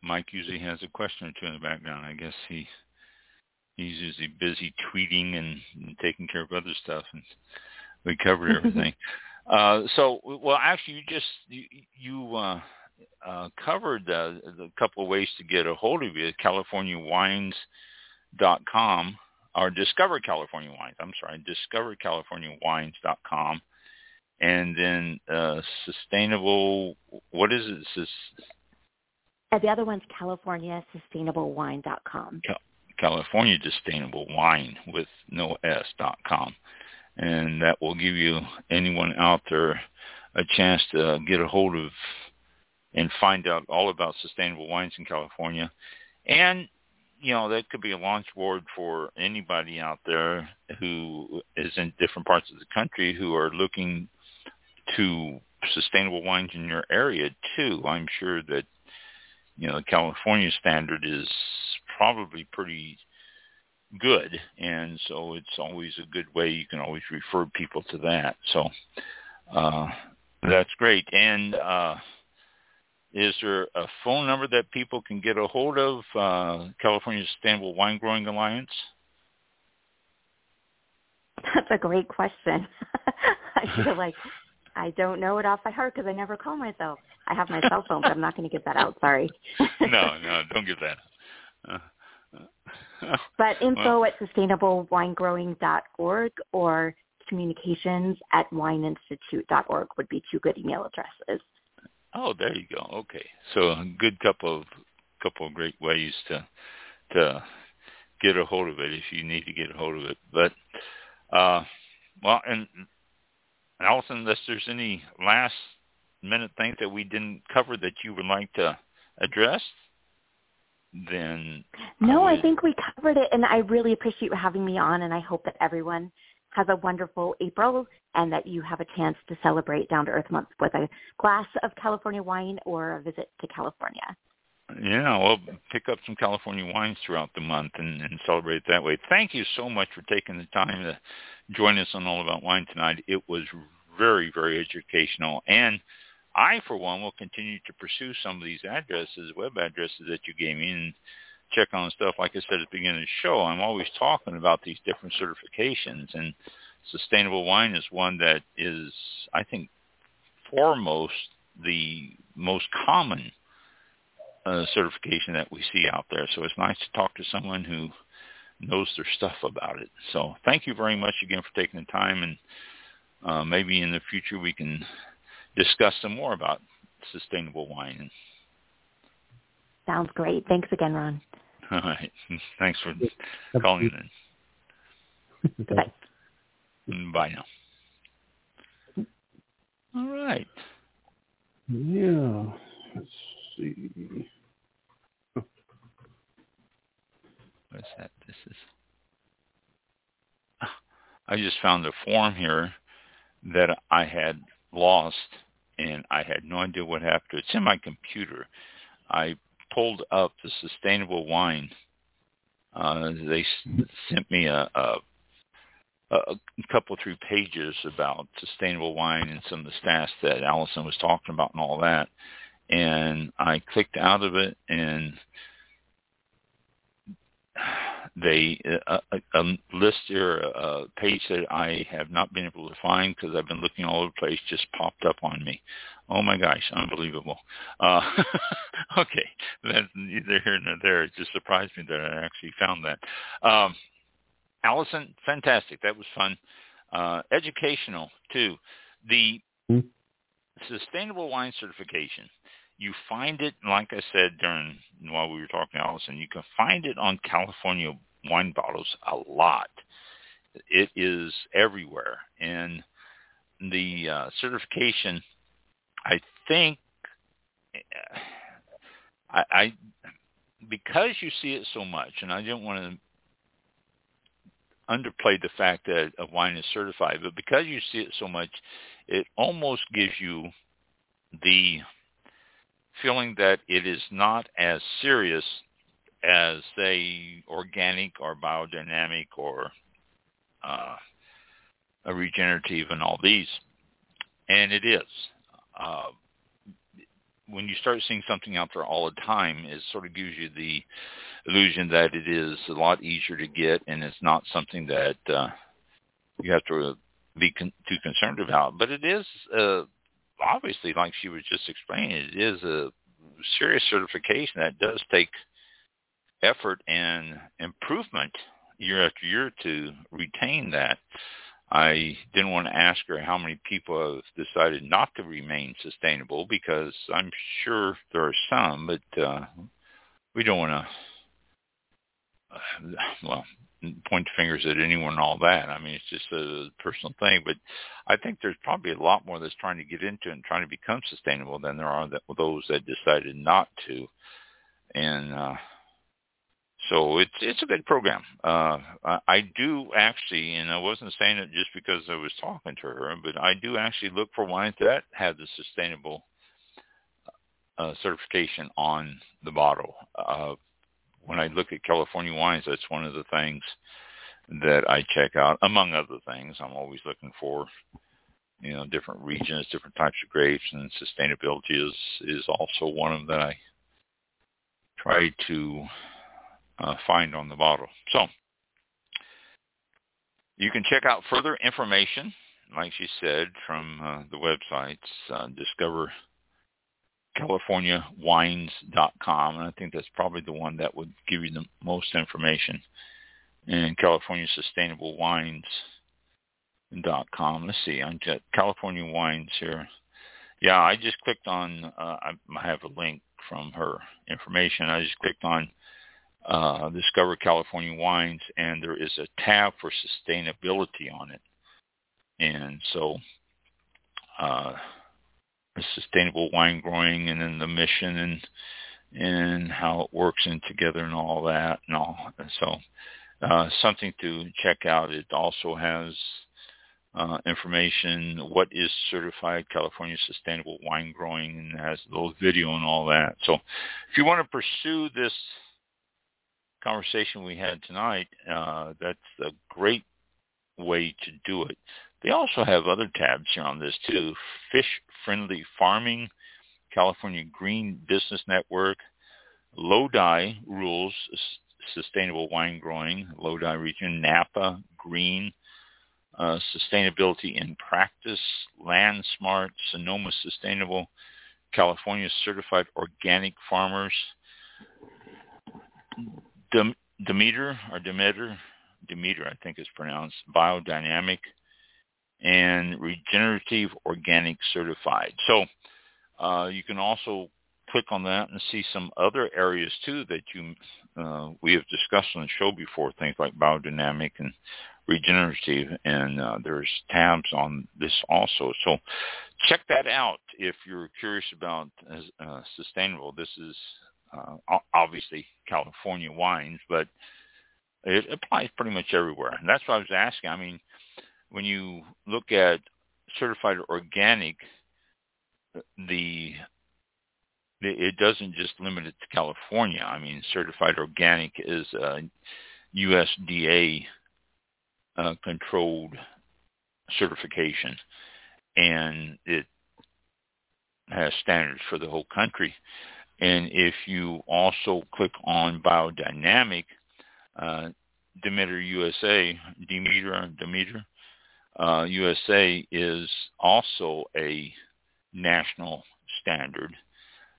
Mike usually has a question or two in the background. I guess he he's usually busy tweeting and, and taking care of other stuff, and we covered everything. uh, so, well, actually, you just you, you uh, uh, covered uh, the couple of ways to get a hold of you. CaliforniaWines.com or Discover California Wines. I'm sorry, DiscoverCaliforniaWines.com, and then uh, sustainable. What is it? Sus- uh, the other one's california sustainable CaliforniaSustainableWine.com. California Sustainable Wine with no S dot com, and that will give you anyone out there a chance to get a hold of and find out all about sustainable wines in California. And, you know, that could be a launch board for anybody out there who is in different parts of the country who are looking to sustainable wines in your area too. I'm sure that, you know, the California standard is probably pretty good and so it's always a good way you can always refer people to that so uh that's great and uh is there a phone number that people can get a hold of, uh, California Sustainable Wine Growing Alliance? That's a great question. I feel like I don't know it off by heart because I never call myself. I have my cell phone, but I'm not going to give that out. Sorry. no, no, don't give that. Uh, uh, but info well, at sustainablewinegrowing.org or communications at wineinstitute.org would be two good email addresses. Oh, there you go. Okay, so a good couple of couple of great ways to to get a hold of it if you need to get a hold of it. But uh, well, and Allison, unless there's any last minute things that we didn't cover that you would like to address, then no. I think we covered it, and I really appreciate you having me on, and I hope that everyone has a wonderful April and that you have a chance to celebrate Down to Earth Month with a glass of California wine or a visit to California. Yeah, well, pick up some California wines throughout the month and, and celebrate that way. Thank you so much for taking the time to join us on All About Wine tonight. It was very, very educational. And I, for one, will continue to pursue some of these addresses, web addresses that you gave me, and check on stuff. Like I said at the beginning of the show, I'm always talking about these different certifications, and sustainable wine is one that is, I think, foremost the most common uh, certification that we see out there. So it's nice to talk to someone who knows their stuff about it. So thank you very much again for taking the time, and uh, maybe in the future we can discuss some more about sustainable wine. Sounds great. Thanks again, Ron. All right. Thanks for calling in. Bye. Bye now. All right. Yeah. Let's see. What's that? This is. I just found a form here that I had lost, and I had no idea what happened to it. It's in my computer. I pulled up the sustainable wine. Uh, they sent me a, a a couple three pages about sustainable wine and some of the stats that Allison was talking about and all that. And I clicked out of it and they uh, a, a list here, a page that I have not been able to find because I've been looking all over the place just popped up on me. Oh my gosh, unbelievable. Uh, okay, that's neither here nor there. It just surprised me that I actually found that. Um, Allison, fantastic. That was fun. Uh, educational too. The mm-hmm. sustainable wine certification. You find it, like I said during while we were talking, Allison. You can find it on California wine bottles a lot. It is everywhere, and the uh, certification. I think I, I because you see it so much, and I didn't want to underplayed the fact that a wine is certified, but because you see it so much, it almost gives you the feeling that it is not as serious as, say, organic or biodynamic or uh, a regenerative and all these. And it is. Uh, when you start seeing something out there all the time, it sort of gives you the illusion that it is a lot easier to get and it's not something that uh, you have to be con- too concerned about. But it is uh, obviously, like she was just explaining, it is a serious certification that does take effort and improvement year after year to retain that. I didn't want to ask her how many people have decided not to remain sustainable because I'm sure there are some, but uh, we don't want to, uh, well, point fingers at anyone and all that. I mean, it's just a personal thing, but I think there's probably a lot more that's trying to get into and trying to become sustainable than there are that, those that decided not to. And uh, so it's it's a good program. Uh, I, I do actually, and I wasn't saying it just because I was talking to her, but I do actually look for wines that have the sustainable uh, certification on the bottle. Uh, when I look at California wines, that's one of the things that I check out, among other things. I'm always looking for, you know, different regions, different types of grapes, and sustainability is is also one of them that I try to uh, find on the bottle. So you can check out further information, like she said, from uh, the websites, uh, discover californiawines.com, and I think that's probably the one that would give you the most information. And California Sustainable Wines.com. Let's see, I'm got California Wines here. Yeah, I just clicked on. Uh, I have a link from her information. I just clicked on uh, Discover California Wines, and there is a tab for sustainability on it. And so uh, sustainable wine growing and then the mission and and how it works in together and all that and all. So uh, something to check out. It also has uh, information what is certified California sustainable wine growing and has a little video and all that. So if you want to pursue this conversation we had tonight, uh, that's a great way to do it. They also have other tabs here on this too. Fish Friendly Farming, California Green Business Network, Lodi Rules, Sustainable Wine Growing, Lodi Region, Napa Green, uh, Sustainability in Practice, Land Smart, Sonoma Sustainable, California Certified Organic Farmers, Dem- Demeter or Demeter, Demeter I think is pronounced, Biodynamic, and regenerative organic certified. So uh, you can also click on that and see some other areas too that you uh, we have discussed on the show before, things like biodynamic and regenerative, and uh, there's tabs on this also. So check that out if you're curious about uh, sustainable. This is uh, obviously California wines, but it applies pretty much everywhere. And that's what I was asking. I mean, when you look at certified organic, the it doesn't just limit it to California. I mean, certified organic is a USDA uh, controlled certification, and it has standards for the whole country. And if you also click on biodynamic, uh, Demeter USA, Demeter, Demeter, uh, USA is also a national standard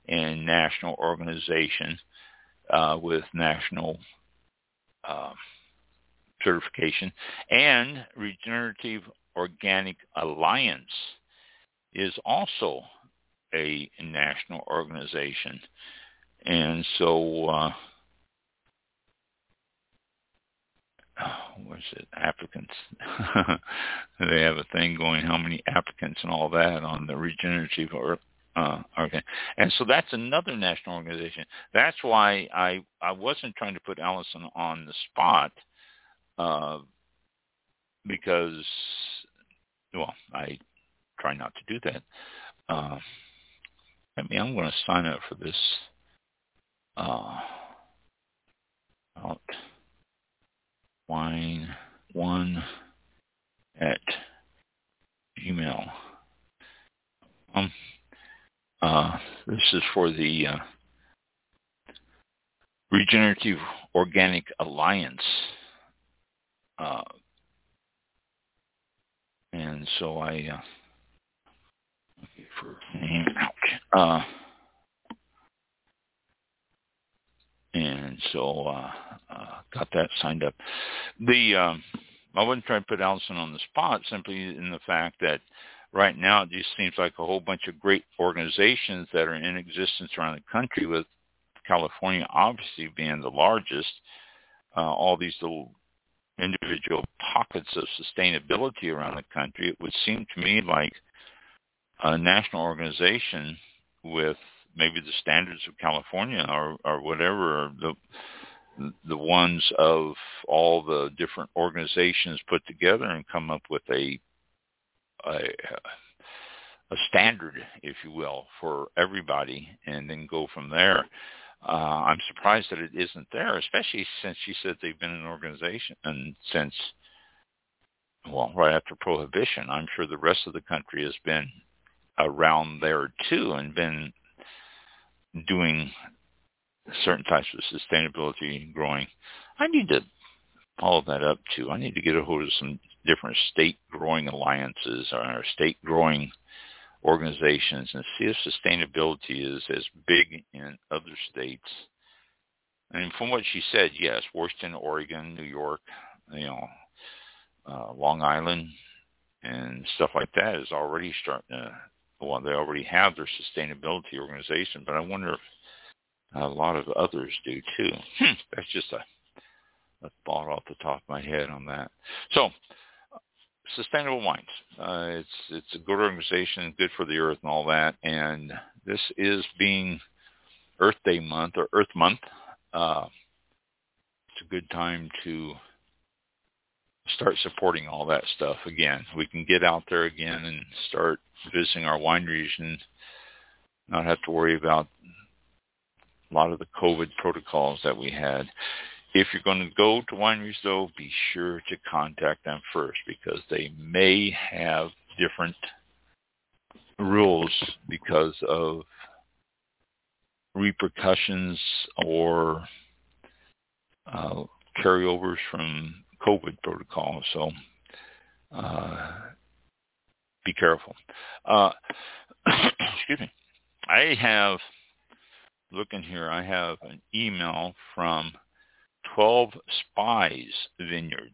and national organization uh, with national uh, certification. And Regenerative Organic Alliance is also a national organization. And so what's it? Applicants they have a thing going how many applicants and all that on the regenerative or uh okay. And so that's another national organization. That's why i i wasn't trying to put allison on the spot uh because well i try not to do that. Uh i mean i'm going to sign up for this uh out wine one at gmail. Um, uh, this is for the uh, Regenerative Organic Alliance. Uh, and so I, uh, for, ouch, uh, and so uh, got that signed up. The um, I wasn't trying to put Allison on the spot simply in the fact that right now it just seems like a whole bunch of great organizations that are in existence around the country with California obviously being the largest, uh, all these little individual pockets of sustainability around the country, it would seem to me like a national organization with maybe the standards of California or, or whatever, the the ones of all the different organizations put together and come up with a a, a standard, if you will, for everybody, and then go from there. Uh, I'm surprised that it isn't there, especially since she said they've been an organization and since, well, right after Prohibition. I'm sure the rest of the country has been around there too and been doing certain types of sustainability and growing. I need to follow that up too. I need to get a hold of some different state growing alliances or state growing organizations and see if sustainability is as big in other states. And from what she said, yes, Washington, Oregon, New York, you know, uh, Long Island, and stuff like that is already starting to. Well, they already have their sustainability organization, but I wonder if a lot of others do too. Hmm, that's just a, a thought off the top of my head on that. So, sustainable wines. Uh, it's it's a good organization, good for the earth and all that. And this is being Earth Day month or Earth Month. Uh, it's a good time to start supporting all that stuff again. We can get out there again and start visiting our wineries and not have to worry about a lot of the COVID protocols that we had. If you're going to go to wineries, though, be sure to contact them first because they may have different rules because of repercussions or uh, carryovers from COVID protocols. So uh, be careful. Uh, excuse me. I have looking here, I have an email from 12 Spies Vineyards.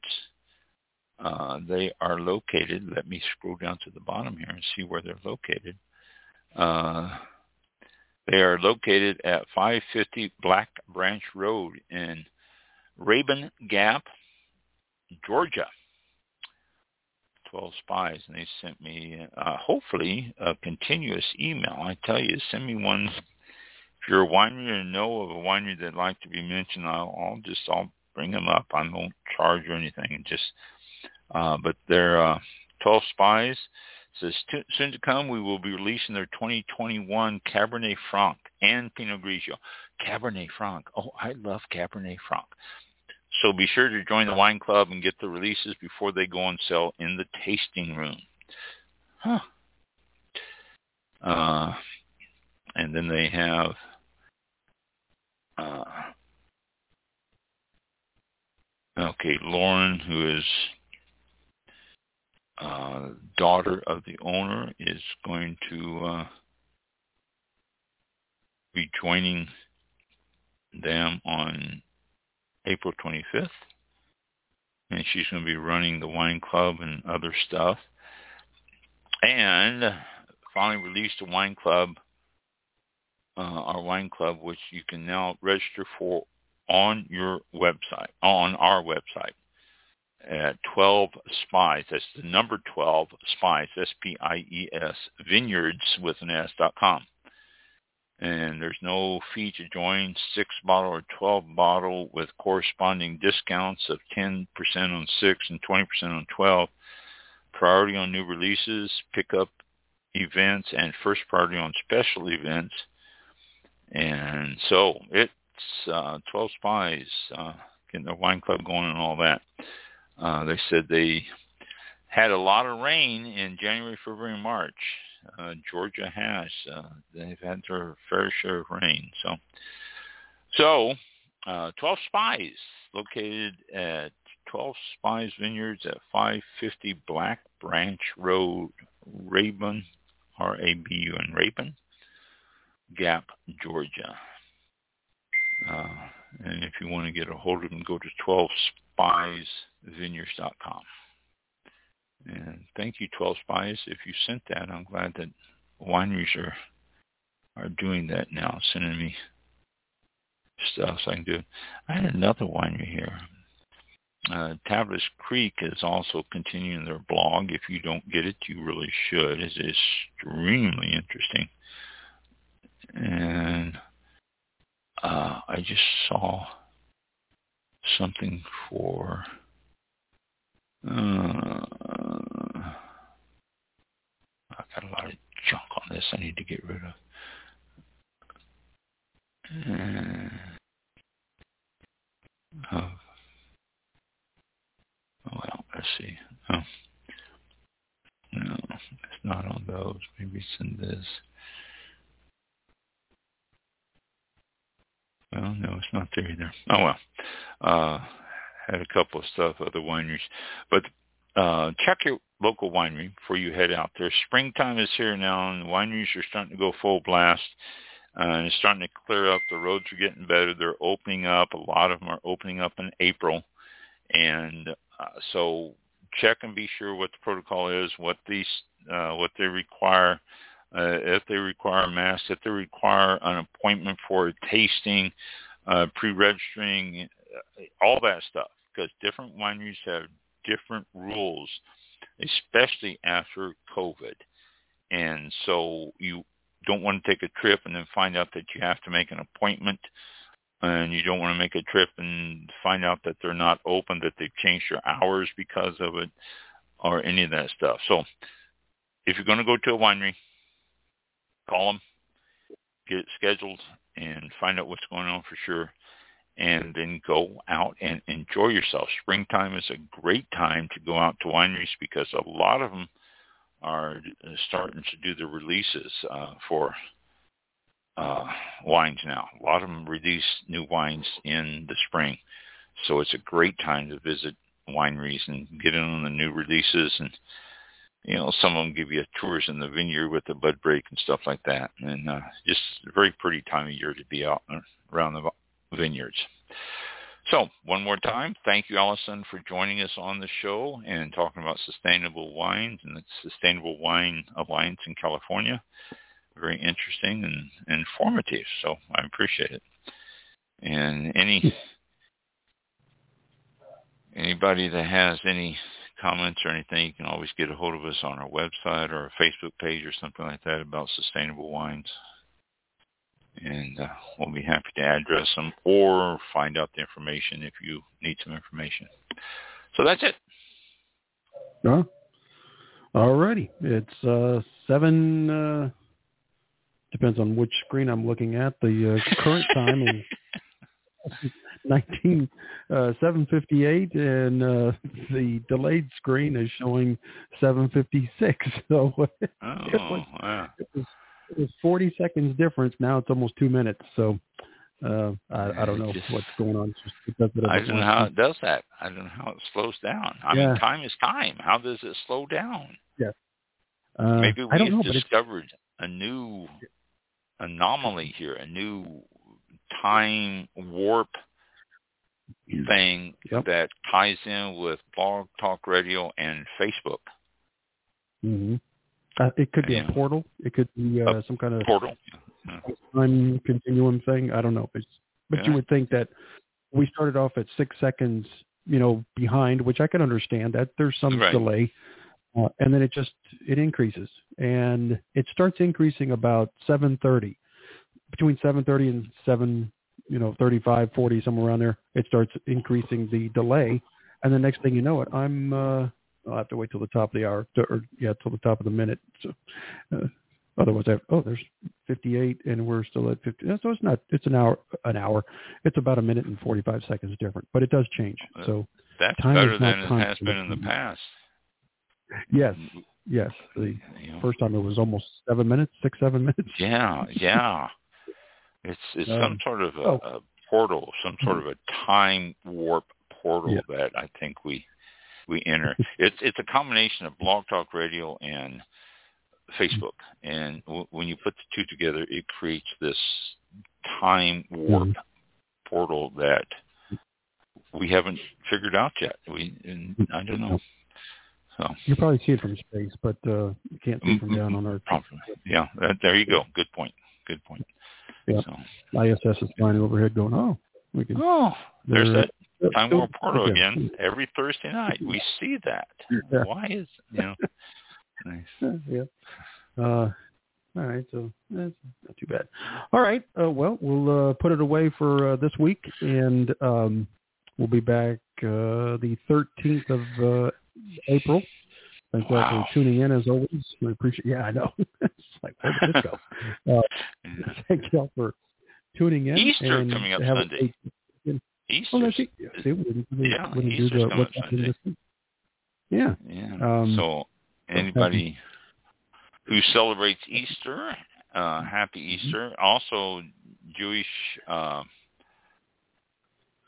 Uh, they are located, let me scroll down to the bottom here and see where they're located. Uh, they are located at 550 Black Branch Road in Rabun Gap, Georgia. 12 spies and they sent me uh, hopefully a continuous email. I tell you, send me one you're a winery and know of a winery that'd like to be mentioned, I'll, I'll just I'll bring them up. I won't charge or anything. Just uh, but they're uh, 12 Spies says soon to come we will be releasing their 2021 Cabernet Franc and Pinot Grigio. Cabernet Franc. Oh, I love Cabernet Franc. So be sure to join the wine club and get the releases before they go on sale in the tasting room. Huh. Uh, and then they have uh, okay, Lauren, who is uh, daughter of the owner, is going to uh, be joining them on April 25th. And she's going to be running the wine club and other stuff. And finally released a wine club uh, our wine club, which you can now register for on your website, on our website at 12 Spies. That's the number 12 Spies, S-P-I-E-S, vineyards with an S dot com. And there's no fee to join 6 bottle or 12 bottle with corresponding discounts of 10% on 6 and 20% on 12. Priority on new releases, pickup events, and first priority on special events – and so it's uh, 12 spies uh, getting their wine club going and all that. Uh, they said they had a lot of rain in January, February, and March. Uh, Georgia has. Uh, they've had their fair share of rain. So, so uh, 12 Spies located at 12 Spies Vineyards at 550 Black Branch Road, Rabun, R-A-B-U-N, Rabun. Gap, Georgia. Uh, and if you want to get a hold of them, go to 12spiesvineyards.com. And thank you, 12 Spies. If you sent that, I'm glad that wineries are are doing that now, sending me stuff so I can do. I had another winery here. Uh, Creek is also continuing their blog. If you don't get it, you really should. It's extremely interesting. And uh, I just saw something for uh, I've got a lot of junk on this I need to get rid of. Uh, oh. oh well, let's see. Oh. No, it's not on those. Maybe it's in this. Well, no, it's not there either. Oh well. Uh, had a couple of stuff, other wineries, but uh, check your local winery before you head out there. Springtime is here now, and wineries are starting to go full blast. And it's starting to clear up. The roads are getting better. They're opening up. A lot of them are opening up in April, and uh, so check and be sure what the protocol is, what these, uh, what they require uh, if they require a mask, if they require an appointment for tasting, uh, pre-registering, uh, all that stuff, because different wineries have different rules, especially after COVID. And so you don't want to take a trip and then find out that you have to make an appointment and you don't want to make a trip and find out that they're not open, that they've changed your hours because of it or any of that stuff. So if you're going to go to a winery, call them, get it scheduled, and find out what's going on for sure. And then go out and enjoy yourself. Springtime is a great time to go out to wineries because a lot of them are starting to do the releases uh, for uh, wines now. A lot of them release new wines in the spring. So it's a great time to visit wineries and get in on the new releases and you know, some of them give you tours in the vineyard with the bud break and stuff like that. And uh, just a very pretty time of year to be out around the vineyards. So one more time, thank you, Allison, for joining us on the show and talking about sustainable wines and the Sustainable Wine Alliance in California. Very interesting and informative, so I appreciate it. And any anybody that has any comments or anything, you can always get a hold of us on our website or a Facebook page or something like that about sustainable wines. And uh, we'll be happy to address them or find out the information if you need some information. So that's it. Uh, all righty. It's uh, seven, uh, depends on which screen I'm looking at. The uh, current time is 19 uh, 758 and uh, the delayed screen is showing 756 so oh, it, was, wow. it, was, it was 40 seconds difference now it's almost two minutes so uh, I, I don't know just, what's going on. I don't know how it does that. I don't know how it slows down. I yeah. mean, time is time. How does it slow down? Yeah. Uh, Maybe we have know, discovered a new anomaly here, a new time warp thing yep. that ties in with Blog Talk Radio and Facebook. Mm-hmm. Uh, it could be a portal. It could be uh, some kind of portal time continuum thing. I don't know. It's, but yeah. you would think that we started off at six seconds, you know, behind, which I can understand that there's some right. delay, uh, and then it just it increases, and it starts increasing about 7:30, between 7:30 and 7 you know, 35, 40, somewhere around there, it starts increasing the delay. And the next thing you know it, I'm, uh, I'll have to wait till the top of the hour, to, or yeah, till the top of the minute. So, uh, otherwise, I have, oh, there's 58, and we're still at 50. So it's not, it's an hour, an hour. It's about a minute and 45 seconds different, but it does change. So that's time better is than it has been in the past. Yes, yes. The you know, first time it was almost seven minutes, six, seven minutes. Yeah, yeah. It's it's um, some sort of a, oh. a portal, some sort mm-hmm. of a time warp portal yeah. that I think we we enter. it's it's a combination of Blog Talk Radio and Facebook, and w- when you put the two together, it creates this time warp mm-hmm. portal that we haven't figured out yet. We and I don't know. So you probably see it from space, but uh, you can't see it from down on Earth. Probably. Yeah, there you go. Good point. Good point. Yeah. So, ISS is flying overhead, going, "Oh, we can." Oh, there's that Time Warp Portal again every Thursday night. We see that. Yeah. Why is you know? nice. Yeah. Uh, all right, so that's not too bad. All right, uh, well, we'll uh, put it away for uh, this week, and um, we'll be back uh, the 13th of uh, April. Thank you all for tuning in as always. We appreciate. Yeah, I know. it's like where did this go? Uh, thank you all for tuning in. Easter and coming up Sunday. Easter. Oh, that's it. See, we, we, yeah, we Easter's do the, coming Sunday. Yeah. Yeah. Um, so anybody who celebrates Easter, uh, happy Mm-hmm. Easter. Also, Jewish uh,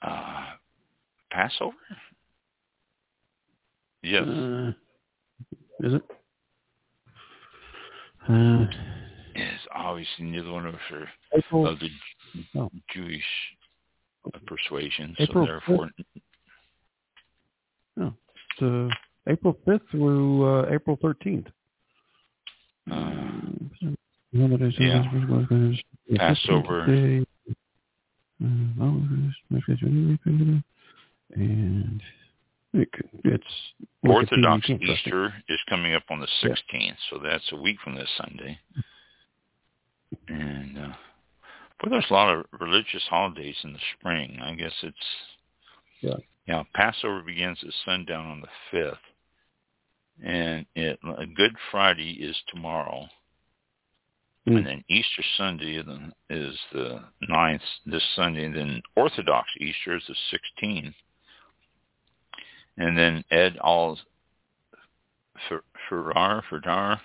uh, Passover. Yes. Is it? Uh, is obviously neither one of us are April, of the oh. Jewish persuasion, April so therefore, no, it's, uh, April fifth through uh, April thirteenth. uh, yeah. Passover. And it, it's Orthodox Easter is coming up on the 16th, so that's a week from this Sunday. And uh, but there's a lot of religious holidays in the spring. I guess it's Yeah. yeah. Passover begins at sundown on the fifth, and it Good Friday is tomorrow, Mm. and then Easter Sunday is the ninth this Sunday, and then Orthodox Easter is the sixteenth, and then Ed al Firar Firdar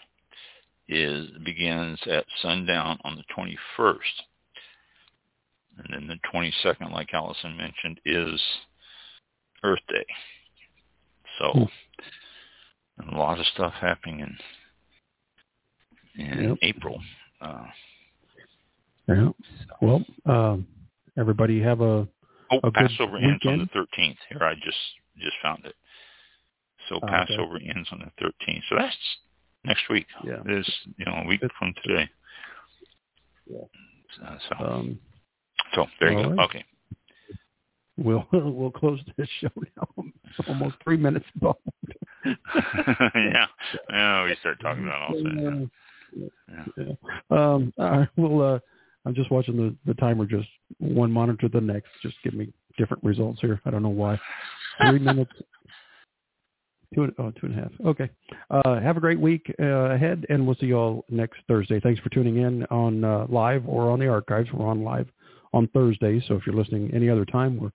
is begins at sundown on the twenty first. And then the 22nd, like Allison mentioned, is Earth Day. So Hmm. a lot of stuff happening in in Yep. April. Uh, Yeah. Well, um, everybody have a oh, A good Passover ends on the weekend. 13th. Here, I just just found it. So okay. Passover ends on the 13th. So that's next week. Yeah. It is you know a week Good. from today. Yeah. So, so, um, so there you go. right. Okay. we'll we'll close this show now. Almost three minutes involved. yeah. Yeah. We start talking about all that. Yeah. Yeah. Um, all right, well, uh, I'm just watching the, the timer just one monitor the next. Just give me different results here. I don't know why. Three minutes. Two, and- oh, two and a half. Okay. Uh, have a great week uh, ahead, and we'll see you all next Thursday. Thanks for tuning in on uh, live or on the archives. We're on live on Thursday, so if you're listening any other time, we're,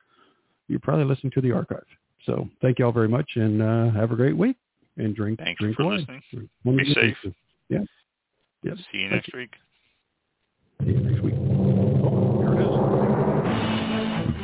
you're probably listening to the archive. So thank you all very much, and uh, have a great week. And drink, Thanks drink for wine. listening. Be safe. Yeah. Yep. See you Thank next week. See you next week.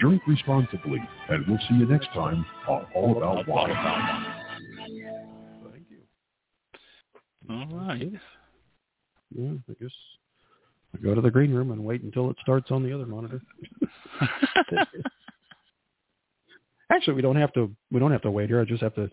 Drink responsibly, and we'll see you next time on All About All Wine. about wine. Thank you. All right. Yeah, I guess I go to the green room and wait until it starts on the other monitor. Actually, we don't have to. We don't have to wait here. I just have to